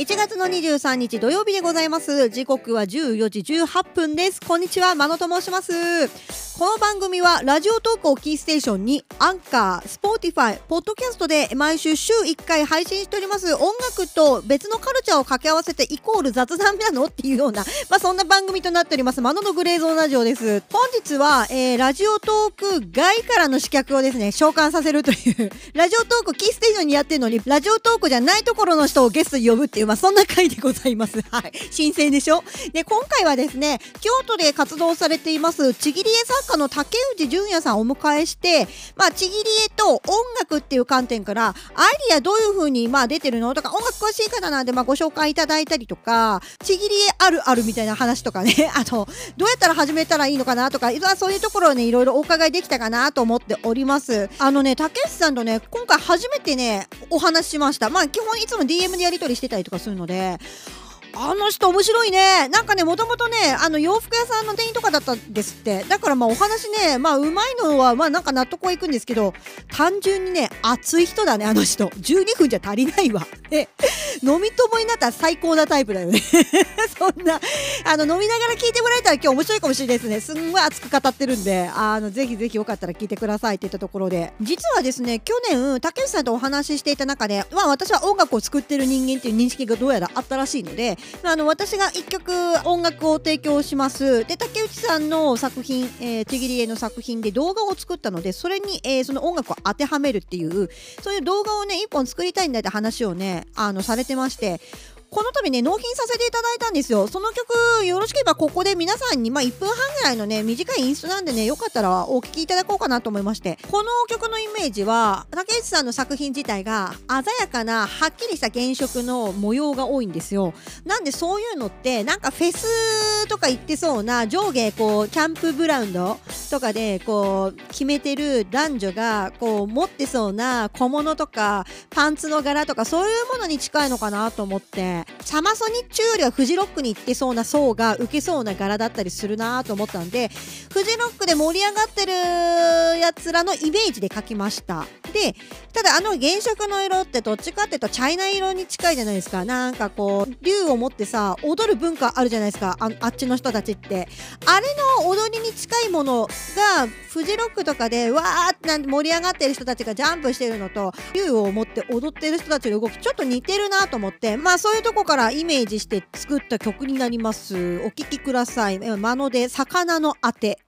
1月の23日土曜日でございます。時刻は14時18分です。こんにちはまのと申します。この番組はラジオトークをキーステーションに Anchor、Spotify、ポッドキャストで毎週週1回配信しております。音楽と別のカルチャーを掛け合わせてイコール雑談なの？っていうような、まあ、そんな番組となっております。マノのグレーゾーンラジオです。本日は、えー、ラジオトーク外からの刺客をですね召喚させるという ラジオトークキーステーションにやってるのにラジオトークじゃないところの人をゲストに呼ぶっていうまあ、そんな回でございます。はい。新鮮でしょ？で、今回はですね、京都で活動されています、ちぎり絵作家の竹内純也さんをお迎えして、まあ、ちぎり絵と音楽っていう観点から、アイディアどういう風に、まあ、出てるのとか、音楽詳しい方なんで、まあ、ご紹介いただいたりとか、ちぎり絵あるあるみたいな話とかね、あの、どうやったら始めたらいいのかなとか、そういうところをね、いろいろお伺いできたかなと思っております。あのね、竹内さんとね、今回初めてね、お話ししました。まあ、基本いつも DM でやり取りしてたりとかするのであの人面白いね。なんかね、もともとね、あの洋服屋さんの店員とかだったんですって。だからまあお話ね、まあうまいのはまあなんか納得はいくんですけど、単純にね、熱い人だね、あの人。12分じゃ足りないわ。で、飲み友になったら最高なタイプだよね。そんな、あの飲みながら聞いてもらえたら今日面白いかもしれないですね。すんごい熱く語ってるんで、あの、ぜひぜひよかったら聞いてくださいって言ったところで。実はですね、去年、竹内さんとお話ししていた中で、まあ私は音楽を作ってる人間っていう認識がどうやらあったらしいので、あの私が1曲音楽を提供します。で竹内さんの作品、えー、ちぎり絵の作品で動画を作ったのでそれに、えー、その音楽を当てはめるっていうそういう動画をね1本作りたいんだって話をねあのされてまして。この度ね、納品させていただいたんですよ。その曲、よろしければここで皆さんに、まあ、1分半ぐらいのね、短いインストなんでね、よかったらお聴きいただこうかなと思いまして。この曲のイメージは、竹内さんの作品自体が鮮やかな、はっきりした原色の模様が多いんですよ。なんでそういうのって、なんかフェスとか行ってそうな、上下こう、キャンプブラウンドとかで、こう、決めてる男女が、こう、持ってそうな小物とか、パンツの柄とか、そういうものに近いのかなと思って、サマソニッチュよりはフジロックに行ってそうな層が受けそうな柄だったりするなと思ったんでフジロックで盛り上がってるやつらのイメージで描きました。でただあの原色の色ってどっちかっていうとチャイナ色に近いじゃないですか。なんかこう竜を持ってさ踊る文化あるじゃないですか。ああっちの人たちって。あれの踊りに近いものがフジロックとかでわーって盛り上がってる人たちがジャンプしてるのと竜を持って踊ってる人たちの動きちょっと似てるなと思って。まあそういうとこからイメージして作った曲になります？お聴きください「まので魚のあて」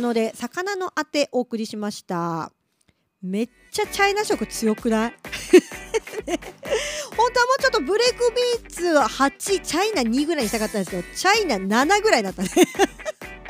なので魚のあてお送りしました。めっちゃチャイナ色強くない？本当はもうちょっとブレイクビーツ8チャイナ2ぐらいにしたかったんですけどチャイナ7ぐらいだったね。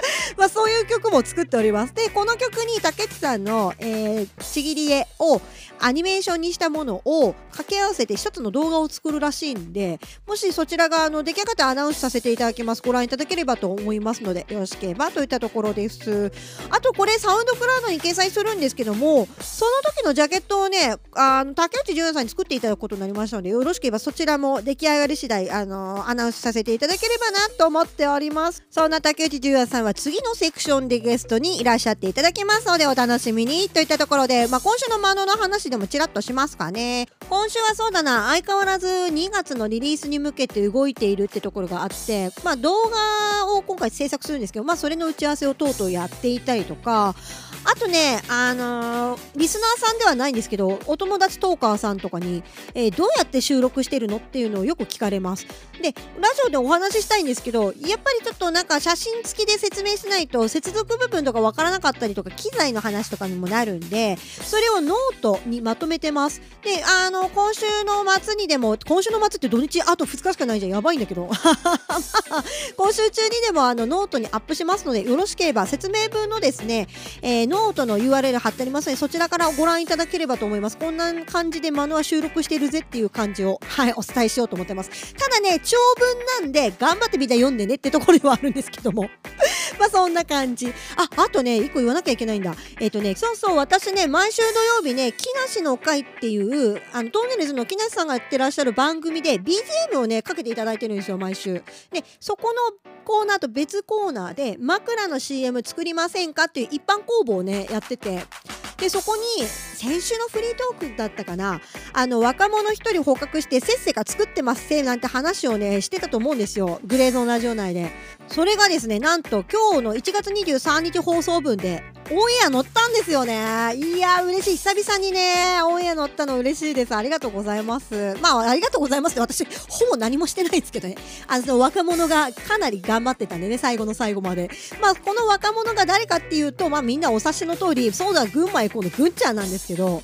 まあそういう曲も作っております。でこの曲に竹内さんの、えー、ちぎり絵をアニメーションにしたものを掛け合わせて一つの動画を作るらしいんでもしそちらがあの出来上がってアナウンスさせていただきます。ご覧いただければと思いますのでよろしければといったところです。あとこれサウンドクラウドに掲載するんですけどもその時のジャケットをねあの竹内純也さんに作っていただくことになりましたのでよろしければそちらも出来上がり次第あのアナウンスさせていただければなと思っております。そんな竹内純也さんは次のセクションでゲストにいらっしゃっていただきますのでお楽しみに。といったところで、まあ、今週のマノの話でもちらっとしますかね。今週はそうだな。相変わらず2月のリリースに向けて動いているってところがあってまあ動画を今回制作するんですけどまあそれの打ち合わせをとうとうやっていたりとか。あとね、あのー、リスナーさんではないんですけど、お友達トーカーさんとかに、えー、どうやって収録してるのっていうのをよく聞かれます。で、ラジオでお話ししたいんですけど、やっぱりちょっとなんか写真付きで説明しないと、接続部分とかわからなかったりとか、機材の話とかにもなるんで、それをノートにまとめてます。で、あの、今週の末にでも、今週の末って土日あと2日しかないじゃん。やばいんだけど。今週中にでもあのノートにアップしますので、よろしければ説明文のですね、えー、ノートの URL 貼ってありますので、そちらからご覧いただければと思います。こんな感じでマノは収録してるぜっていう感じを、はい、お伝えしようと思ってます。ただね、長文なんで、頑張ってみんな読んでねってところではあるんですけども。まあそんな感じ。あ、あとね、一個言わなきゃいけないんだ。えっ、ー、とね、そうそう、私ね、毎週土曜日ね、木梨の会っていう、あの、トンネルズの木梨さんがやってらっしゃる番組で BGM をね、かけていただいてるんですよ、毎週。で、そこのコーナーと別コーナーで枕の CM 作りませんかっていう一般公募をねやってて。でそこに先週のフリートークだったかな。あの若者1人捕獲してせっせが作ってますせなんて話をねしてたと思うんですよ。グレーゾーンラジオ内で。それがですねなんと今日の1月23日放送分でオンエア乗ったんですよね。いや、嬉しい。久々にね、オンエア乗ったの嬉しいです。ありがとうございます。まあ、ありがとうございますって私、ほぼ何もしてないですけどね。あの、若者がかなり頑張ってたんでね、最後の最後まで。まあ、この若者が誰かっていうと、まあ、みんなお察しの通り、そうだ、群馬行こうのぐんちゃんなんですけど、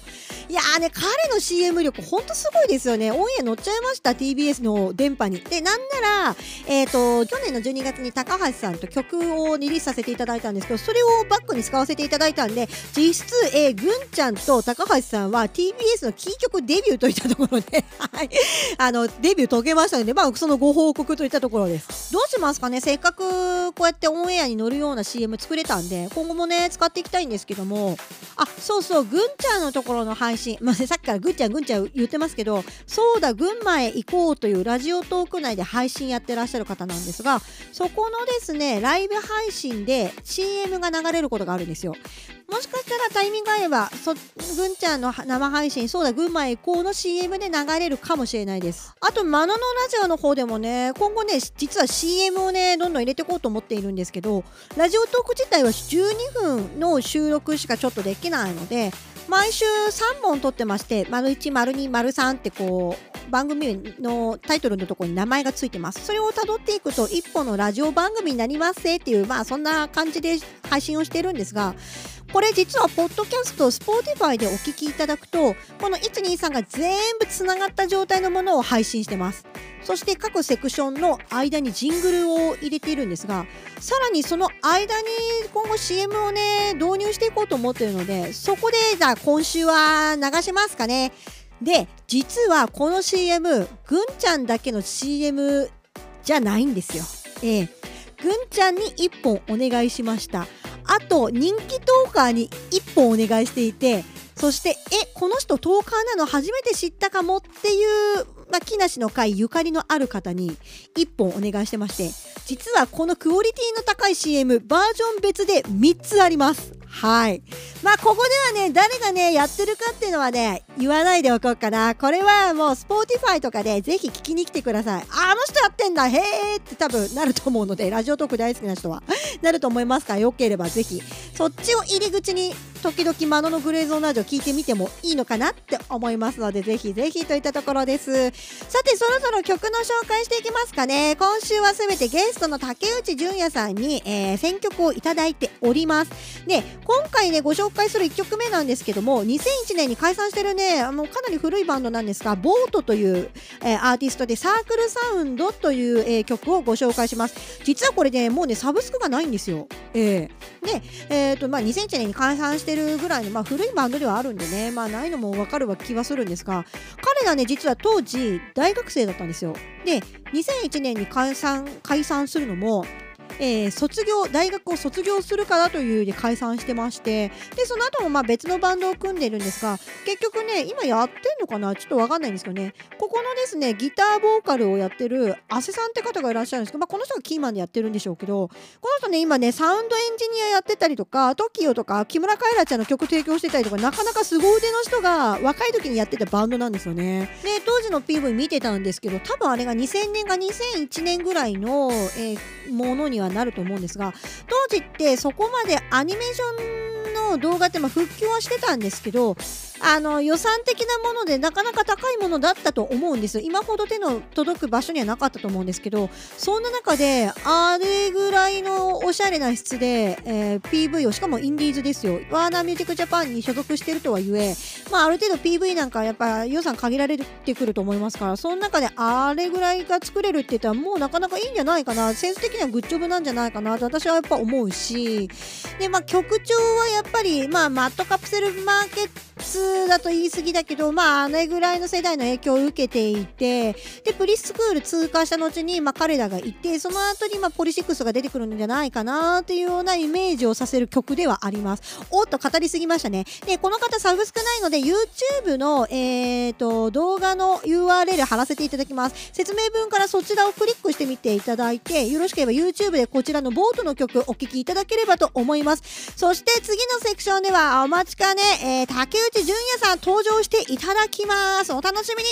いやーね、彼の CM 力、ほんとすごいですよね。オンエア乗っちゃいました、TBS の電波に。で、なんなら、えっ、ー、と、去年の12月に高橋さんと曲をリリースさせていただいたんですけど、それをバックに使わせていただいたんで、実質、えー、ぐんちゃんと高橋さんは TBS のキー曲デビューといったところで、あの、デビュー遂げましたので、まあ、そのご報告といったところです。どうしますかね？せっかくこうやってオンエアに乗るような CM 作れたんで、今後もね、使っていきたいんですけども、あ、そうそう、ぐんちゃんのところの配信、まあ、さっきからぐんちゃんぐんちゃん言ってますけど、そうだ、群馬へ行こうというラジオトーク内で配信やってらっしゃる方なんですが、そこのですね、ライブ配信で CM が流れることがあるんですよ。よもしかしたらタイミング合えば、そ、ぐんちゃんの生配信、そうだ、群馬へ行こうの CM で流れるかもしれないです。あと、マノのラジオの方でもね、今後ね、実は CM をね、どんどん入れていこうと思っているんですけど、ラジオトーク自体は12分の収録しかちょっとできないので、毎週3本撮ってまして、丸1、丸2、丸3ってこう、番組のタイトルのところに名前がついてます。それを辿っていくと、一本のラジオ番組になりますっていう、まあそんな感じで配信をしてるんですが、これ実はポッドキャスト、 Spotify でお聞きいただくと、この123が全部つながった状態のものを配信してます。そして各セクションの間にジングルを入れているんですが、さらにその間に今後 CM をね、導入していこうと思っているので、そこでじゃあ今週は流しますかね。で、実はこの CM、ぐんちゃんだけの CM じゃないんですよ。ええぐんちゃんに1本お願いしました。あと人気トーカーに1本お願いしていてそしてえこの人トーカーなの初めて知ったかもっていう、まあ、木梨の会ゆかりのある方に1本お願いしてまして実はこのクオリティの高い CM バージョン別で3つあります。はい。まあ、ここではね、誰がね、やってるかっていうのはね、言わないでおこうかな。これはもう、 Spotify とかでぜひ聞きに来てください。あの人やってんだへーって多分なると思うので、ラジオトーク大好きな人はなると思いますから、よければぜひ、そっちを入り口に時々マノのグレーゾーンラジオ聞いてみてもいいのかなって思いますのでぜひぜひといったところです。さてそろそろ曲の紹介していきますかね。今週はすべてゲストの竹内純也さんに、えー、選曲をいただいております。で今回ねご紹介する1曲目なんですけども2001年に解散してるねあのかなり古いバンドなんですがボートという、えー、アーティストでサークルサウンドという、えー、曲をご紹介します。実はこれねもうねサブスクがないんですよ。えー、で、えーとまあ、2001年に解散しててるぐらいの、まあ、古いバンドではあるんでね、まあ、ないのも分かる気はするんですが彼らね実は当時大学生だったんですよ。で2001年に解散解散するのもえー、卒業大学を卒業するからというで解散してましてでその後もまあ別のバンドを組んでいるんですが結局ね今やってんのかな？ちょっと分かんないんですけどね。ここのですねギターボーカルをやってる阿瀬さんって方がいらっしゃるんですけど、まあ、この人がキーマンでやってるんでしょうけどこの人ね今ねサウンドエンジニアやってたりとか TOKIO とか木村カエラちゃんの曲提供してたりとかなかなか凄腕の人が若い時にやってたバンドなんですよね。で当時の PV 見てたんですけど多分あれが2000年か2001年ぐらいの、えー、ものにはなると思うんですが当時ってそこまでアニメーションの動画ってまあ復旧はしてたんですけどあの予算的なものでなかなか高いものだったと思うんです。今ほど手の届く場所にはなかったと思うんですけどそんな中であれぐらいのおしゃれな質で、えー、PV をしかもインディーズですよ。ワーナーミュージックジャパンに所属してるとはいえ、まあ、ある程度 PV なんかやっぱ予算限られてくると思いますからその中であれぐらいが作れるって言ったらもうなかなかいいんじゃないかな。センス的にはグッジョブなんじゃないかなと私はやっぱ思うしで、まあ、曲調はやっぱぱり、まあ、マットカプセルマーケットだと言い過ぎだけど、まあ、あれぐらいの世代の影響を受けていて、で、プリスクール通過した後に、まあ、彼らがいて、その後に、まあ、ポリシックスが出てくるんじゃないかなっていうようなイメージをさせる曲ではあります。おっと、語りすぎましたね。で、この方サブスクないので、YouTube の、えーと、動画の URL 貼らせていただきます。説明文からそちらをクリックしてみていただいて、よろしければ YouTube でこちらのボートの曲お聴きいただければと思います。そして次のセクションでは、お待ちかね、えー、竹内純也さん登場していただきます。お楽しみに。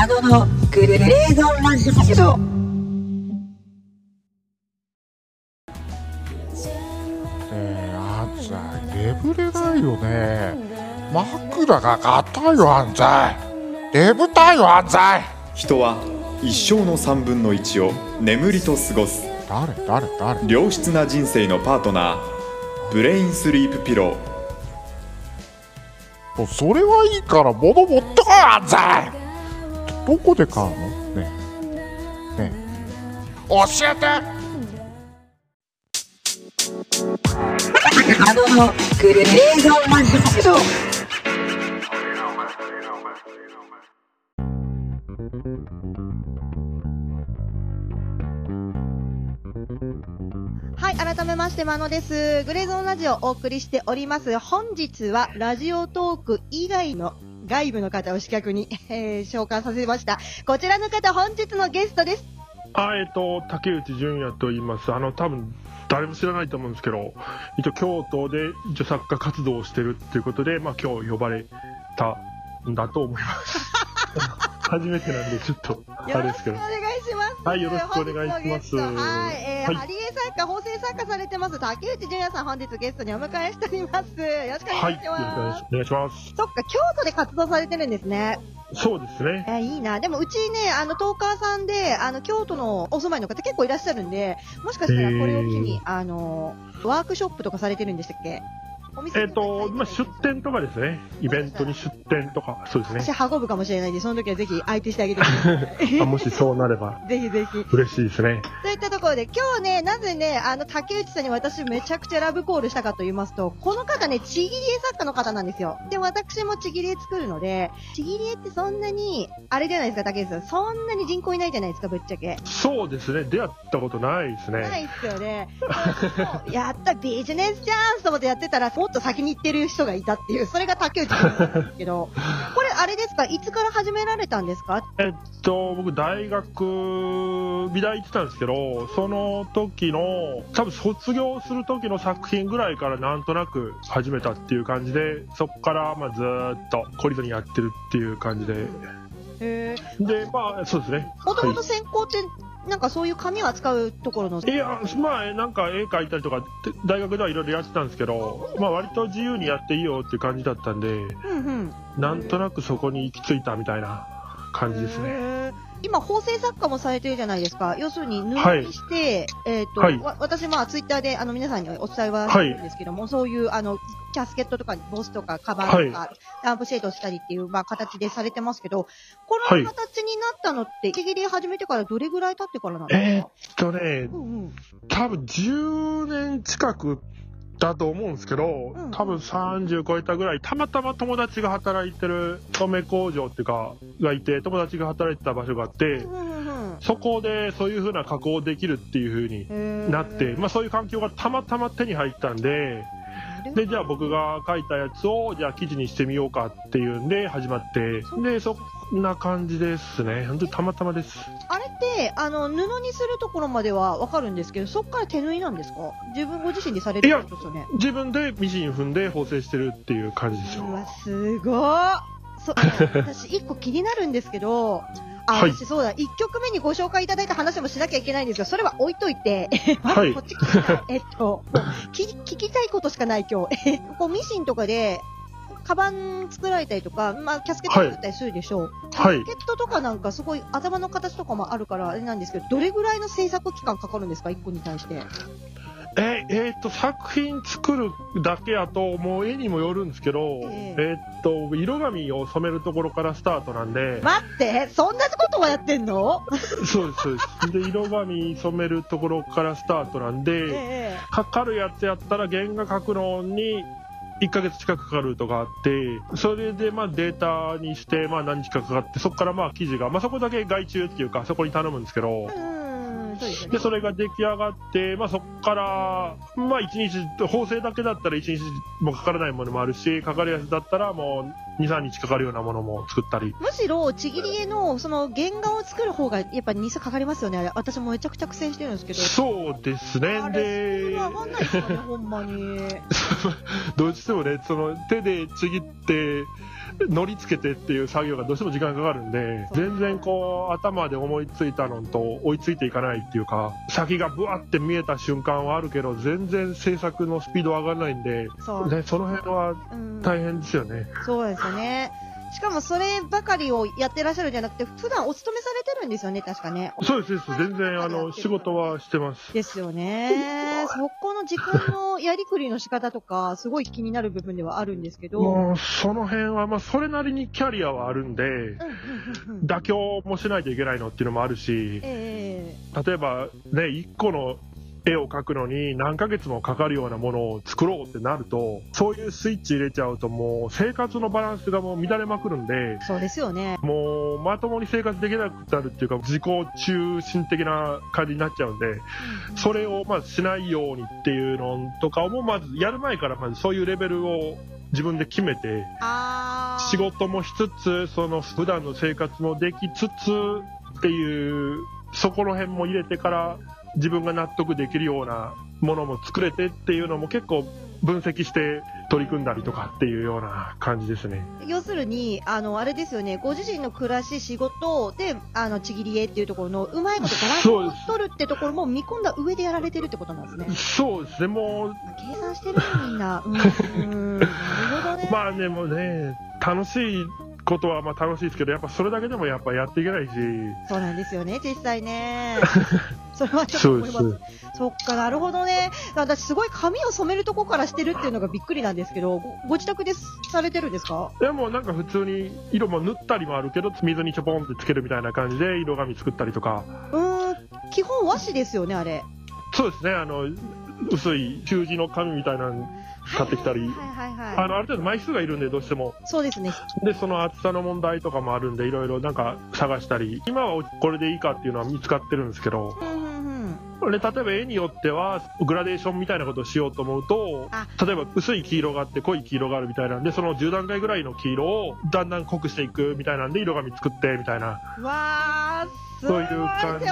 あののグレーゾンラジオ。えー、あんちゃん眠れないよね。枕が硬いよあんちゃん眠たいよあん人は一生の3分の1を眠りと過ごす。誰誰誰？良質な人生のパートナー。ブレインスリープピロー。それはいいから物持ってこいあんざいどこで買うの？ねね教えて。あのグレーゾンマジック改めまして、まのです。グレーゾーンラジオをお送りしております。本日は、ラジオトーク以外の外部の方を視客に、えー、召喚させました。こちらの方、本日のゲストです。あ、えっ、ー、と、竹内純也と言います。あの、多分、誰も知らないと思うんですけど、一応京都で著作家活動をしてるっていうことで、まあ今日呼ばれたんだと思います。初めてなんで、ちょっと、あれですけど。よろしくお願い。はい、よろしくお願いします。はい、えー、はい、ハリエ作家、法制作家されてます、竹内純也さん、本日ゲストにお迎えしております。よろしくお願いします。はい、お願いします。そっか、京都で活動されてるんですね。そうですね。えー、いいな。でも、うちね、あの、トーカーさんで、あの、京都のお住まいの方結構いらっしゃるんで、もしかしたらこれを機に、あの、ワークショップとかされてるんでしたっけ？えっ、ー、と、まあ、出店とかですね。イベントに出店とか、そうですね。私運ぶかもしれないんで、その時はぜひ相手してあげて あもしそうなれば。ぜひぜひ。嬉しいですね。といったところで、今日ね、なぜね、あの、竹内さんに私めちゃくちゃラブコールしたかと言いますと、この方ね、ちぎり絵作家の方なんですよ。で、私もちぎり絵作るので、ちぎり絵ってそんなに、あれじゃないですか、竹内さん。そんなに人口いないじゃないですか、ぶっちゃけ。そうですね。出会ったことないですね。ないっすよね。やった、ビジネスチャンスと思ってやってたら、もっと先に行ってる人がいたっていう、それが竹内さんですけど、これあれですか、いつから始められたんですか？えっと、僕大学、美大行ってたんですけど、その時の、多分卒業する時の作品ぐらいからなんとなく始めたっていう感じで、そこからまあずっと懲りずにやってるっていう感じで。へで、まあ、そうですね。もともと専攻って、なんかそういう紙を扱うところの。いや、まあ、なんか絵描いたりとか、て大学ではいろいろやってたんですけど、まあ、割と自由にやっていいよっていう感じだったんで、うんうん。なんとなくそこに行き着いたみたいな感じですね。今、縫製作家もされてるじゃないですか。要するに、布はいにして、えっ、と、はい。わ私、まあ、ツイッターで、あの、皆さんにお伝えはしてるんですけども、そういう、あの、キャスケットとか、ボスとか、カバンとか、はランプシェードしたりっていう、まあ、形でされてますけど、こはい。の形になったのって、ちぎり始めてからどれぐらい経ってからなんですえかーっとね、うんうん。多分10年近くだと思うんですけど、うん。多分30超えたぐらい、たまたま友達が働いてる染め工場っていうか、がいて、友達が働いてた場所があって、うんうんうんそこでそういう風な加工できるっていう風になって、まあそういう環境がたまたま手に入ったんで、で、じゃあ僕が書いたやつを、じゃあ記事にしてみようかっていうんで始まって、で、そんな感じですね。本当にたまたまです。あれって、あの、布にするところまではわかるんですけど、そこから手縫いなんですか？自分ご自身でされるってことですよね。自分でミシン踏んで縫製してるっていう感じですよ。うわ、すごーそ私、一個気になるんですけど、あ、はい私そうだ、一曲目にご紹介いただいた話もしなきゃいけないんですけど、それは置いといて、まはいずこっち聞きたい。えっと、聞聞きたいことしかない今日。えっと、こうミシンとかで、カバン作られたりとか、まあ、キャスケット作ったりするでしょう。キはいャスケットとかなんかすごい頭の形とかもあるからあれなんですけど、どれぐらいの制作期間かかるんですか、一個に対して。ええーっと作品作るだけやともう絵にもよるんですけど、ええ。ーっと色紙を染めるところからスタートなんで、待って、そんなこともやってんの？そうですそうです。で色紙染めるところからスタートなんで、えかかるやつやったら原画描くのに1ヶ月近くかかるとかあってそれでまあデータにしてまあ何日かかかってそこからまあ記事が、まあ、そこだけ外注っていうかそこに頼むんですけど。えうん、でそれが出来上がって、まあ、そこから、まあ、1日、縫製だけだったら1日もかからないものもあるし、かかるやつだったらもう2、3日かかるようなものも作ったり。むしろ、ちぎり絵の、その、原画を作る方が、やっぱ日数かかりますよね。私もめちゃくちゃ苦戦してるんですけど。そうですね。で、上がんないですよね、ほんまに。どうしてもね、その手でちぎって、乗り付けてっていう作業がどうしても時間かかるんで、全然こう、頭で思いついたのと追いついていかないっていうか、先がブワって見えた瞬間はあるけど、全然制作のスピード上がらないんで、そう。ね、その辺はうん、大変ですよね。そうですよね。しかもそればかりをやってらっしゃるんじゃなくて、普段お勤めされてるんですよね、確かね。そうです、そうです全然あの仕事はしてます。ですよね。そこの時間のやりくりの仕方とか、すごい気になる部分ではあるんですけど。もうその辺は、まあ、それなりにキャリアはあるんで、妥協もしないといけないのっていうのもあるし、え例えばね、1個の絵を描くのに何ヶ月もかかるようなものを作ろうってなると、そういうスイッチ入れちゃうと、もう生活のバランスがもう乱れまくるんで、えそうですよね。もうまともに生活できなくなるっていうか、自己中心的な感じになっちゃうんで、それをまあしないようにっていうのとかをもまずやる前からまずそういうレベルを自分で決めて、仕事もしつつ、その普段の生活もできつつっていう、そこの辺も入れてから自分が納得できるようなものも作れてっていうのも結構分析して取り組んだりとかっていうような感じですね。要するに、あの、あれですよね、ご自身の暮らし、仕事で、あの、ちぎり絵っていうところの、うまいことバランスを取るってところも見込んだ上でやられてるってことなんですね。そうですね、もう、計算してるね、みんな。うん、うんなるほどね。まあでもね、楽しいことはまあ楽しいですけど、やっぱそれだけでもやっぱやっていけないし、そうなんですよね、実際ね。それはちょっと思います。す。そっか、なるほどね。私、すごい髪を染めるとこからしてるっていうのがびっくりなんですけど、ごご自宅でされてるんですか？でもなんか普通に色も塗ったりもあるけど、水にちょぽんってつけるみたいな感じで色紙作ったりとか、うーん、基本和紙ですよね、あれ。そうですね、あの、薄い習字の紙みたいなの買ってきたり、あはい。の、ある程度枚数がいるんで、どうしても。そうですね。で、その厚さの問題とかもあるんで、いろいろなんか探したり、今はこれでいいかっていうのは見つかってるんですけど、うん。で、例えば絵によっては、グラデーションみたいなことをしようと思うとあ、例えば薄い黄色があって濃い黄色があるみたいなんで、その10段階ぐらいの黄色をだんだん濃くしていくみたいなんで、色紙作ってみたいな、わー、そういう感じ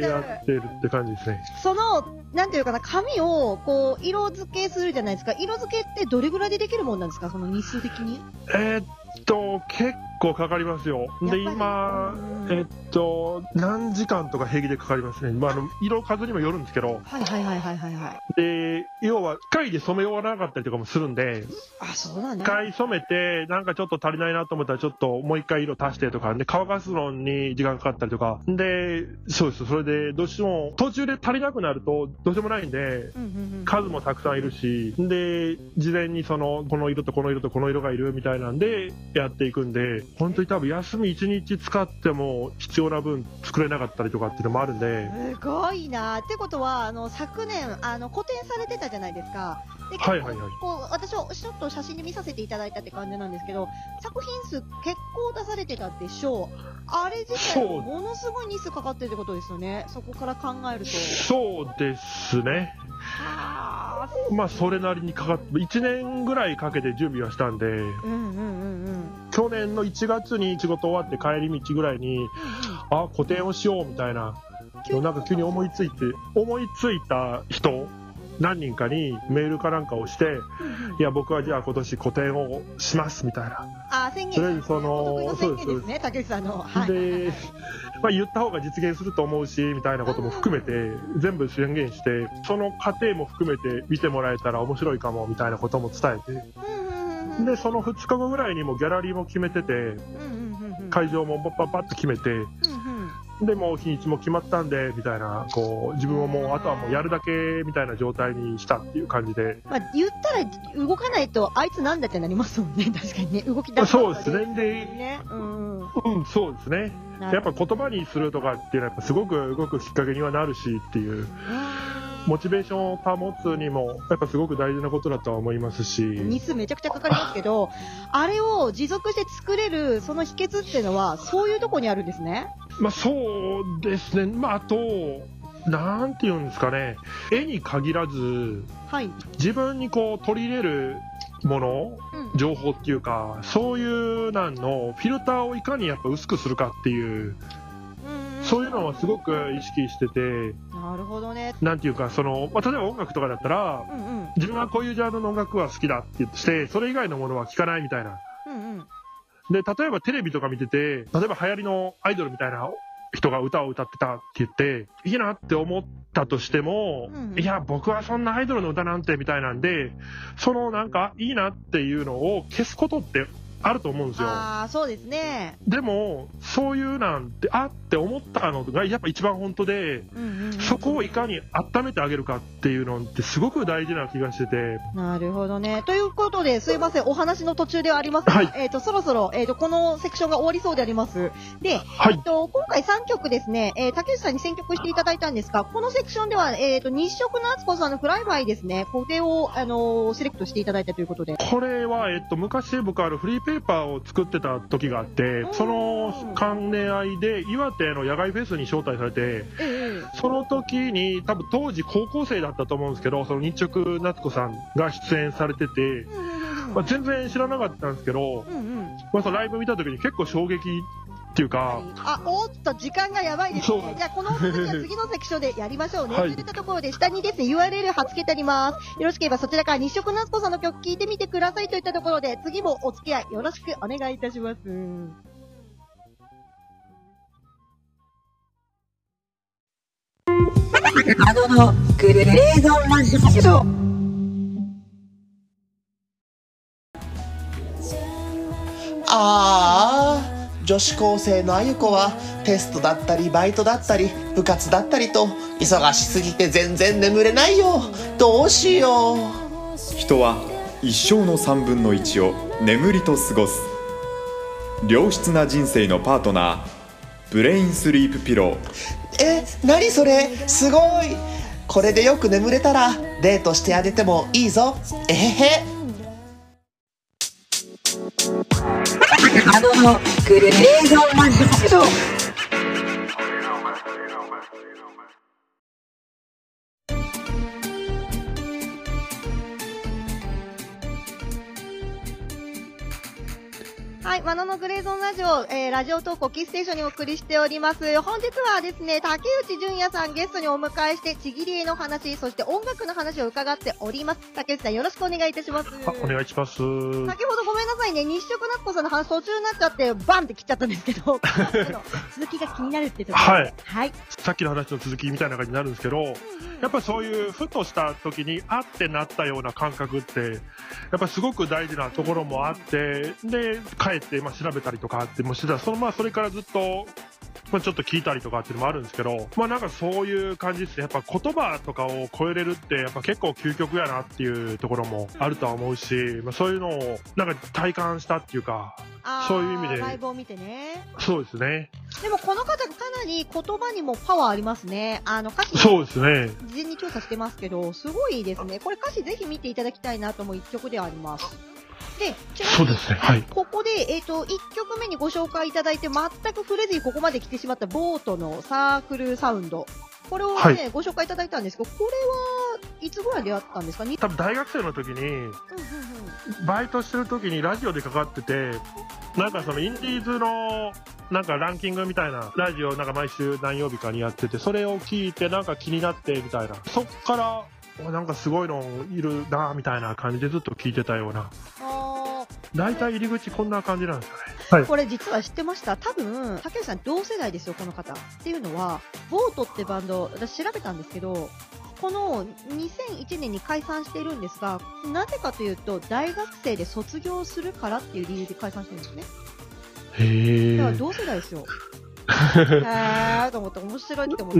でやる。ってるって感じですね。その、なんていうかな、紙を、こう、色付けするじゃないですか。色付けってどれぐらいでできるもんなんですか？その日数的に？えーっと、結構かかりますよ。で、今う、んえっと、何時間とか平気でかかりますね。まあ、あの、色数にもよるんですけど、はいはいはいはいはいはい。で、要は、機械で染め終わらなかったりとかもするんで、あ、そうだね一。回染めて、なんかちょっと足りないなと思ったら、ちょっともう一回色足してとか、で、乾かすのに時間かかったりとか、で、そうです。それで、どうしても、途中で足りなくなると、どうしようもないんで。数もたくさんいるし、で、事前にその、この色とこの色とこの色がいるみたいなんで、やっていくんで、本当に多分休み1日使っても必要な分作れなかったりとかっていうのもあるんで、すごいなってことはあの昨年あの個展されてたじゃないですか。で結構はいはいはいこう私はちょっと写真で見させていただいたって感じなんですけど作品数結構出されてたでしょう。あれ自体ものすごい日数かかってるってことですよね。そこから考えると。そうですね。はあ。まあ、それなりにかかって、1年ぐらいかけて準備はしたんで、うんうんうんうん。去年の1月に仕事終わって帰り道ぐらいに、あ、個展をしようみたいな、なんか急に思いついて、思いついた人、何人かにメールかなんかをして、いや、僕はじゃあ今年個展をしますみたいな。あ宣言。とりあえずそのお得意宣言ですね竹内さんの。はい。で、まあ、言った方が実現すると思うし、みたいなことも含めて、全部宣言して、その過程も含めて見てもらえたら面白いかも、みたいなことも伝えて。で、その2日後ぐらいにもギャラリーも決めてて。会場もパッパッパッと決めて。で、もう日にちも決まったんで、みたいな、こう、自分をもう、あとはもうやるだけ、みたいな状態にしたっていう感じで。まあ、言ったら動かないとあいつなんだってなりますもんね 確かにね動き出すそうですね。で、ねうんうんうん、そうですね。やっぱ言葉にするとかっていうのは、やっぱすごく動くきっかけにはなるしっていう。モチベーションを保つにも、やっぱすごく大事なことだとは思いますし。日数めちゃくちゃかかりますけど、あれを持続して作れるその秘訣っていうのは、そういうとこにあるんですね。まあそうですね。まああと、なんていうんですかね。絵に限らず、はい。自分にこう取り入れるもの、うん。情報っていうか、そういうなんのフィルターをいかにやっぱ薄くするかっていう、そういうのはすごく意識してて、なるほどね。なんていうか、その、まあ、例えば音楽とかだったら、うんうん。自分はこういうジャンルの音楽は好きだって言って、それ以外のものは聴かないみたいな。うんうん。で、例えばテレビとか見てて、例えば流行りのアイドルみたいな人が歌を歌ってたって言って、いいなって思ったとしても、うんいや、僕はそんなアイドルの歌なんてみたいなんで、そのなんかいいなっていうのを消すことってあると思うんですよ。ああ、そうですね。でも、そういうなんて、あって思ったのがやっぱ一番本当で。そこをいかに温めてあげるかっていうのってすごく大事な気がしてて、なるほどね。ということで、すいません、お話の途中ではありますが、はいえっ、と、そろそろ、えっ、と、このセクションが終わりそうであります。で、はいえっと、今回3曲ですね、えー竹内さんに選曲していただいたんですが、このセクションでは、えっ、と、日食のあつこさんのフライバイですね、コテを、あのーセレクトしていただいたということで。これは、えっと、昔僕あるフリーペーパーを作ってた時があって、その関連合いで岩手の野外フェスに招待されて、ええその時に多分当時高校生だったと思うんですけど、その日直夏子さんが出演されてて、まあ、全然知らなかったんですけど。まあ、そのライブ見た時に結構衝撃っていうか、あ、おっと、時間がやばいですね。じゃあ、この続きは次のセクションでやりましょうね。はいといったところで、下にですね、URL 貼っ付けてあります。よろしければそちらから日食夏子さんの曲聴いてみてくださいといったところで、次もお付き合いよろしくお願いいたします。あののグレーゾンラジオああ女子高生のあゆ子はテストだったりバイトだったり部活だったりと忙しすぎて全然眠れないよ。どうしよう。人は一生の3分の1を眠りと過ごす。良質な人生のパートナーブレインスリープピロー。え何それ？すごい。これでよく眠れたらデートしてあげてもいいぞ。えへへあのグレーゾンラジオい、マノのグレーゾーンラジオ、えー、ラジオトークをキーステーションにお送りしております。本日はですね、竹内純也さんゲストにお迎えして、ちぎり絵の話、そして音楽の話を伺っております。竹内さんよろしくお願いいたします。あお願いします。先ほどごめんなさいね、日食なっこさんの話途中になっちゃって、バンって切っちゃったんですけど、続きが気になるってところで。はい。はい。さっきの話の続きみたいな感じになるんですけど、やっぱりそういうふとした時にあってなったような感覚って、やっぱすごく大事なところもあって、で、帰って、まあ、調べたりとかってもしてたら、そのまあそれからずっと、まあ、ちょっと聞いたりとかっていうのもあるんですけど、まあなんかそういう感じですね。やっぱ言葉とかを超えれるって、やっぱ結構究極やなっていうところもあるとは思うし、まあそういうのをなんか体感したっていうか、そういう意味でライブを見てね。そうですね。でもこの方かなり言葉にもパワーありますね。あの歌詞そうですね。事前に調査してますけど、すごいですね。これ歌詞ぜひ見ていただきたいなと思う一曲ではあります。で、そうですね。はい。ここで、えっ、と、1曲目にご紹介いただいて、全く触れずにここまで来てしまったボートのサークルサウンド。これをね、はいご紹介いただいたんですけど、これはいつぐらい出会ったんですか？に多分大学生の時に、うんうんうんバイトしてる時にラジオでかかってて、なんかそのインディーズのなんかランキングみたいなラジオなんか毎週何曜日かにやってて、それを聞いてなんか気になってみたいな。そっから、おなんかすごいのいるなみたいな感じでずっと聞いてたような。あ大体入り口こんな感じなんですよね。はいー。これ実は知ってました？多分、竹内さん同世代ですよ、この方。っていうのは、ボートってバンド、私調べたんですけど、この2001年に解散しているんですが、なぜかというと、大学生で卒業するからっていう理由で解散してるんですね。へー。だから同世代ですよ。へーと思って、面白いって思っ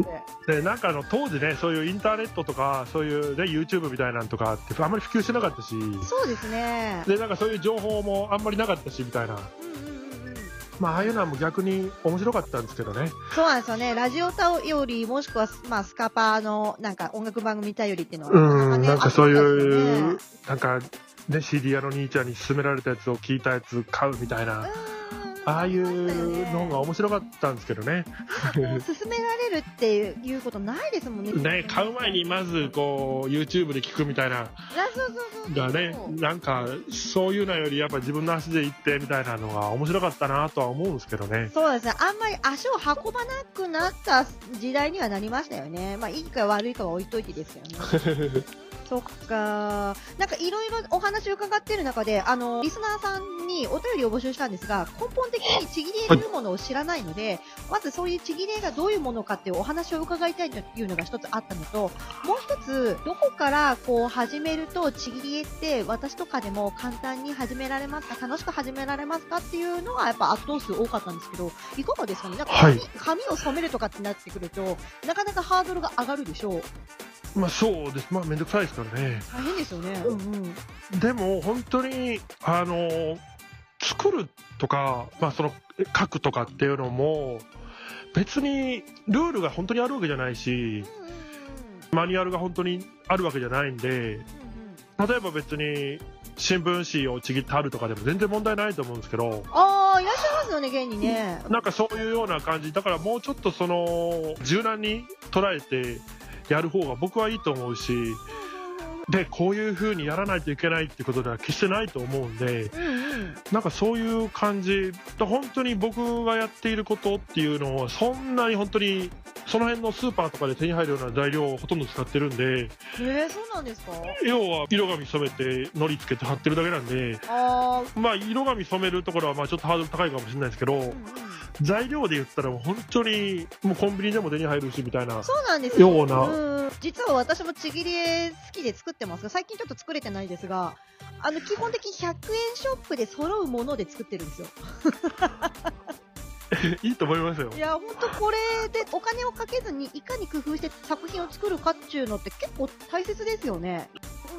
て。でなんかあの当時ね、そういうインターネットとか、そういう、ね、YouTube みたいなのとかってあんまり普及してなかったし、そうですね。でなんかそういう情報もあんまりなかったしみたいな。うんうんうんうんまあ、ああいうのはもう逆に面白かったんですけどね。そうなんですよね。ラジオタより、もしくは、まあ、スカパーの、なんか、音楽番組たよりっていうのは、うん、ねなんかそういあったんですよねう、なんか、ね、CD 屋の兄ちゃんに勧められたやつを聞いたやつ買うみたいな、うんああいうのが面白かったんですけどね。勧められるっていうことないですもんね。ね、買う前にまずこう、YouTube で聞くみたいな、あそうそうそうそう。がね、なんか、そういうのよりやっぱ自分の足で行ってみたいなのが面白かったなとは思うんですけどね。そうですね。あんまり足を運ばなくなった時代にはなりましたよね。まあ、いいか悪いかは置いといてですよね。そっか。なんかいろいろお話を伺っている中で、あの、リスナーさんにお便りを募集したんですが、根本的にちぎり絵というものを知らないので、まずそういうちぎり絵がどういうものかっていうお話を伺いたいというのが一つあったのと、もう一つ、どこからこう始めるとちぎり絵って私とかでも簡単に始められますか？楽しく始められますかっていうのがやっぱ圧倒数多かったんですけど、いかがですかね？なんかはい髪,、髪を染めるとかってなってくると、なかなかハードルが上がるでしょう。まあそうです。まあめんどくさいですからね。大変ですよね。うんうん。でも本当に、あの、作るとか、まあその、書くとかっていうのも、別にルールが本当にあるわけじゃないし、マニュアルが本当にあるわけじゃないんで、例えば別に新聞紙をちぎって貼るとかでも全然問題ないと思うんですけど、ああ、いらっしゃいますよね、現にね。なんかそういうような感じ、だからもうちょっとその、柔軟に捉えてやる方が僕はいいと思うし、で、こういう風にやらないといけないってことでは決してないと思うんで、うんうん。なんかそういう感じ、本当に僕がやっていることっていうのは、そんなに本当に、その辺のスーパーとかで手に入るような材料をほとんど使ってるんで、えー、そうなんですか？要は色紙染めて、糊つけて貼ってるだけなんで、ああ、まあ色紙染めるところはまあちょっとハードル高いかもしれないですけど、うんうん。材料で言ったらもう本当に、もうコンビニでも手に入るしみたいな。そうなんですよ。ようなうん。実は私もちぎり絵好きで作ってますが、最近ちょっと作れてないですが、あの、基本的に100円ショップで揃うもので作ってるんですよ。いいと思いますよい。や、ほんとこれでお金をかけずにいかに工夫して作品を作るかっていうのって結構大切ですよね。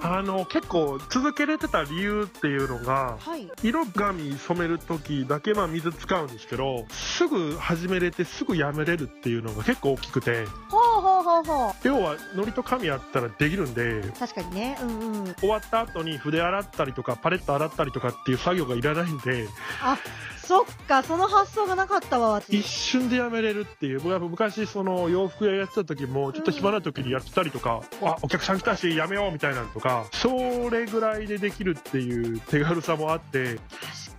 あの、結構続けれてた理由っていうのが、はい。色紙染める時だけまあ水使うんですけど、すぐ始めれてすぐやめれるっていうのが結構大きくて、ほうほうほうほう。要は糊と紙あったらできるんで、確かにね。うんうん。終わった後に筆洗ったりとかパレット洗ったりとかっていう作業がいらないんで、そそっか、その発想がなかったわ、一私。瞬でやめれるっていう、僕は昔その洋服屋やってた時も、ちょっと暇な時にやってたりとか、あ、お客さん来たしやめようみたいなのとか、それぐらいでできるっていう手軽さもあって、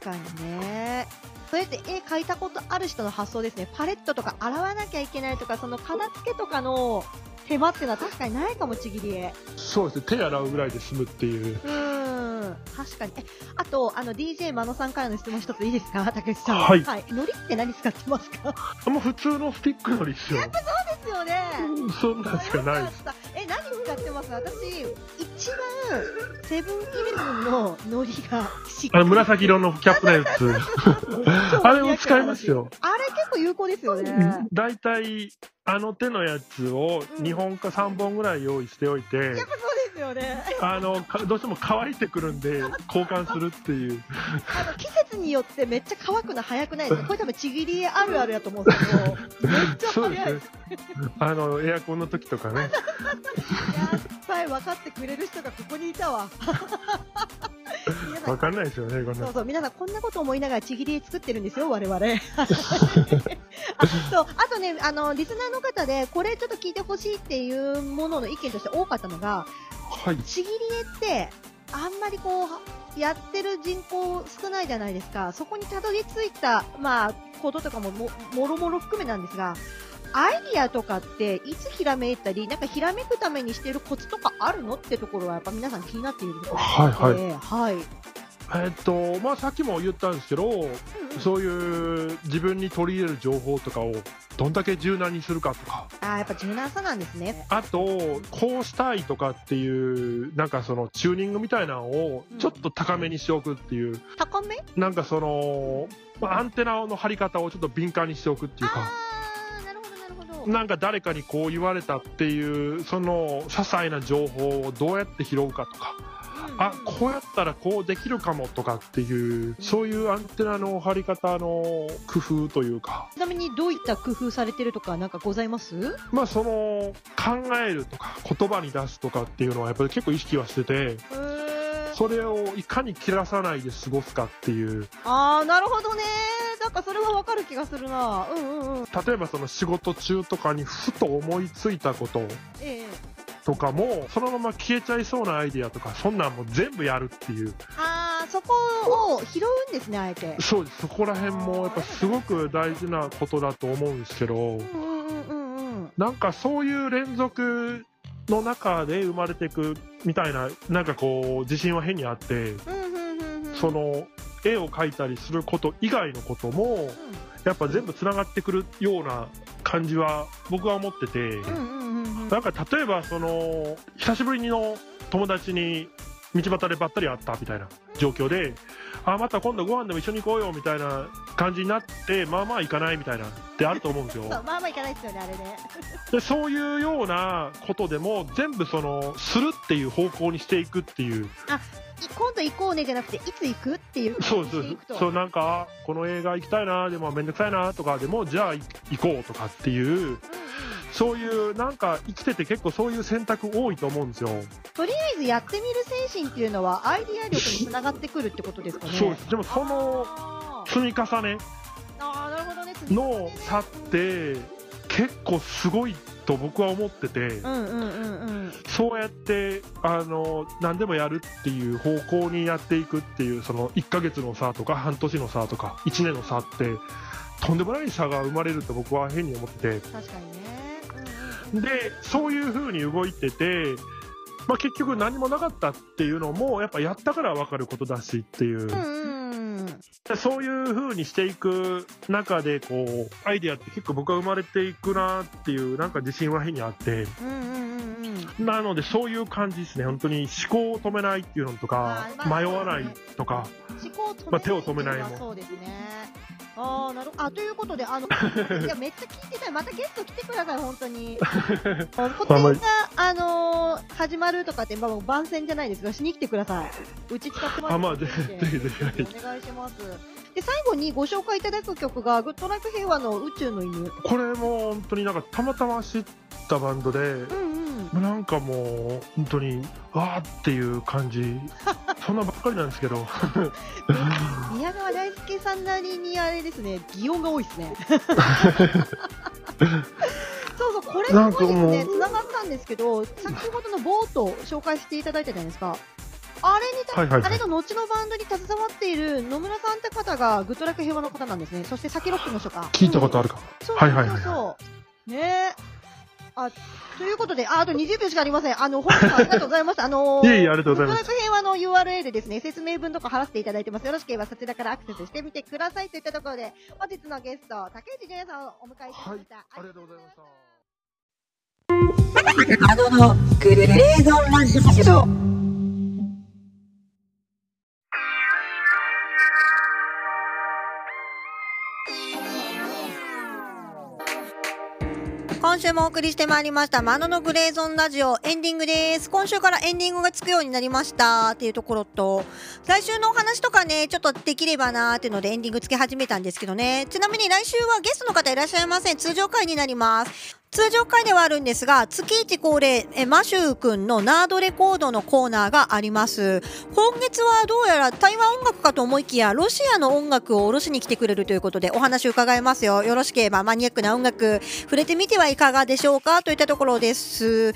確かにね。それって絵描いたことある人の発想ですね。パレットとか洗わなきゃいけないとか、その片付けとかの手間っていうのは確かにないかも、ちぎり絵。そうですね、手洗うぐらいで済むっていう。うーん、確かに。え、あと、あの、DJ マノさんからの質問一ついいですか？竹内さん。はいはい。海苔って何使ってますか？もう普通のスティックのりっすよ。ですよね。そんなんしかないです。使ってます私、一番、セブンイレブンの海苔が。あの紫色のキャップのやつ。あれを使いますよ。あれ結構有効ですよね。だいたいあの手のやつを2本か3本ぐらい用意しておいて、やっぱそうですよね。あの、かどうしても乾いてくるんで、交換するっていう。あの季節によってめっちゃ乾くの早くないですか？これ多分ちぎりあるあるやと思うんですけど、めっちゃそうで早い。すね。あの、エアコンの時とかね。やっぱり分かってくれる人がここにいたわ。皆さんわかんないですよね、こんなそう。そう、皆さんこんなこと思いながらちぎり作ってるんですよ、我々。あそう、あとね、あの、リスナーの方で、これちょっと聞いてほしいっていうものの意見として多かったのが、はい。ちぎり絵って、あんまりこう、やってる人口少ないじゃないですか。そこにたどり着いた、まあ、こととかもも、もろもろ含めなんですが、アイディアとかって、いつひらめいたり、なんかひらめくためにしてるコツとかあるのってところは、やっぱ皆さん気になっているところはいはい。で、はい。えっと、まあさっきも言ったんですけど、そういう自分に取り入れる情報とかをどんだけ柔軟にするかとか、あーやっぱ柔軟さなんですね。あと、こうしたいとかっていう、なんかそのチューニングみたいなのをちょっと高めにしておくっていう、高め？なんかその、まあアンテナの張り方をちょっと敏感にしておくっていうか、なんか誰かにこう言われたっていう、その些細な情報をどうやって拾うかとか、あこうやったらこうできるかもとかっていう、そういうアンテナの張り方の工夫というか、ちなみにどういった工夫されてるとかなんかございます？まあその考えるとか言葉に出すとかっていうのはやっぱり結構意識はしてて、それをいかに切らさないで過ごすかっていう、あー、なるほどね。なんかそれはわかる気がするな。うんうんうん。例えばその仕事中とかにふと思いついたことええとかも、そのまま消えちゃいそうなアイディアとか、そんなんもう全部やるっていう、あー、そこを拾うんですね、あえて。そうです、そこら辺もやっぱすごく大事なことだと思うんですけど、うんうんうんうんうん。なんかそういう連続の中で生まれていくみたいな、なんかこう、自信は変にあって。その、絵を描いたりすること以外のことも、やっぱ全部つながってくるような感じは僕は思ってて。なんか例えばその、久しぶりの友達に道端でばったり会ったみたいな状況で、あ、また今度ご飯でも一緒に行こうよみたいな感じになって、まあまあ行かないみたいなってあると思うんですよ。まあまあいかないですよね、あれね。でそういうようなことでも全部そのするっていう方向にしていくっていうい今度行こうねじゃなくて、いつ行くっていう。そうそうそうなんかあこの映画行きたいなでもめんどくさいなとかでもじゃあい行こうとかっていうそういうなんか生きてて結構そういう選択多いと思うんですよ、とりあえずやってみる精神っていうのは、アイディア力につながってくるってことですかね。そうですでもその積み重ねの差って結構すごいと僕は思ってて。そうやってあの何でもやるっていう方向にやっていくっていうその1ヶ月の差とか半年の差とか1年の差ってとんでもない差が生まれると僕は変に思ってて確かにね。でそういう風に動いてて、まあ、結局何もなかったっていうのもやっぱやったから分かることだしっていう、そういう風にしていく中でこうアイデアって結構僕は生まれていくなっていうなんか自信は変にあって。うんうん。なので、そういう感じですね。本当に思考を止めないっていうのとか迷わないとか。思考まあ手を止めないもそうですね。ああ、なるほど。あ、ということで、あの、いや、めっちゃ聞いてたい。またゲスト来てください、本当に。個展が、あのー始まるとかって、まあ、番宣じゃないですが、しに来てください。うち使ってますあまあぜひぜひはいお願いします。で、最後にご紹介いただく曲が、グッドライフ平和の宇宙の犬。これも本当になんかたまたま知ったバンドで、うんうん。なんかもう本当に、わーっていう感じ そんなばっかりなんですけど 宮川大輔さんなりにあれですね、擬音が多いですね。そうそう、これなんかすごいですね、もうつながったんですけど、先ほどのボートを紹介していただいたじゃないですか。あれにた、はいはいはいあれの後のバンドに携わっている野村さんって方がグッドラック平和の方なんですね。そしてサキロックの人か。聞いたことあるかも、そうはいはいはいそうそう。ねえ。あ、ということで、あ、あと20秒しかありません。あの、本日はありがとうございました。あの いえいえありがとうございますグッドラック平和の URL ですね、説明文とか貼らせていただいてます。よろしければそちらからアクセスしてみてくださいといったところで、本日のゲスト、竹内純也さんをお迎えいたしました。ありがとうございましたあののグレーゾンラジオ。今週もお送りしてまいりました、マノのグレーゾンラジオエンディングです。今週からエンディングがつくようになりましたっていうところと、来週のお話とかね、ちょっとできればなーっていうのでエンディングつけ始めたんですけどね。ちなみに来週はゲストの方いらっしゃいません。通常回になります。通常回ではあるんですが、月一恒例、えマシュー君のナードレコードのコーナーがあります。今月はどうやら台湾音楽かと思いきや、ロシアの音楽を下ろしに来てくれるということでお話を伺いますよ。よろしければマニアックな音楽、触れてみてはいかがでしょうか？といったところです。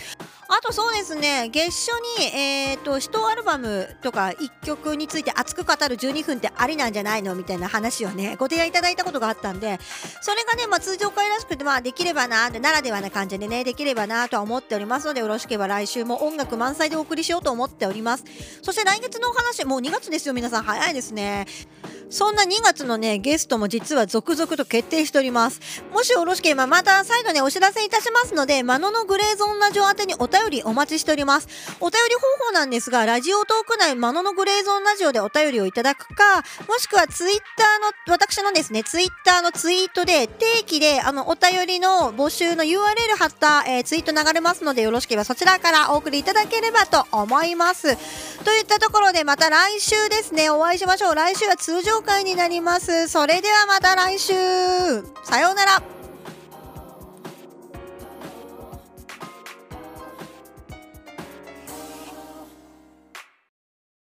あとそうですね、月初に、えっ、と、一アルバムとか一曲について熱く語る12分ってありなんじゃないのみたいな話をね、ご提案いただいたことがあったんで、それがね、まあ通常回らしくて、まあできればな、ならではな感じでね、できればなとは思っておりますので、よろしければ来週も音楽満載でお送りしようと思っております。そして来月のお話、もう2月ですよ、皆さん。早いですね。そんな2月のね、ゲストも実は続々と決定しております。もしよろしければまた再度ね、お知らせいたしますので、マノのグレーゾーンラジオ宛てにお便りお待ちしております。お便り方法なんですが、ラジオトーク内マノのグレーゾーンラジオでお便りをいただくか、もしくはツイッターの、私のですね、ツイッターのツイートで定期で、あの、お便りの募集の URL 貼った、えーツイート流れますので、よろしければそちらからお送りいただければと思います。といったところで、また来週ですね、お会いしましょう。来週は通常回になります。それではまた来週。さようなら。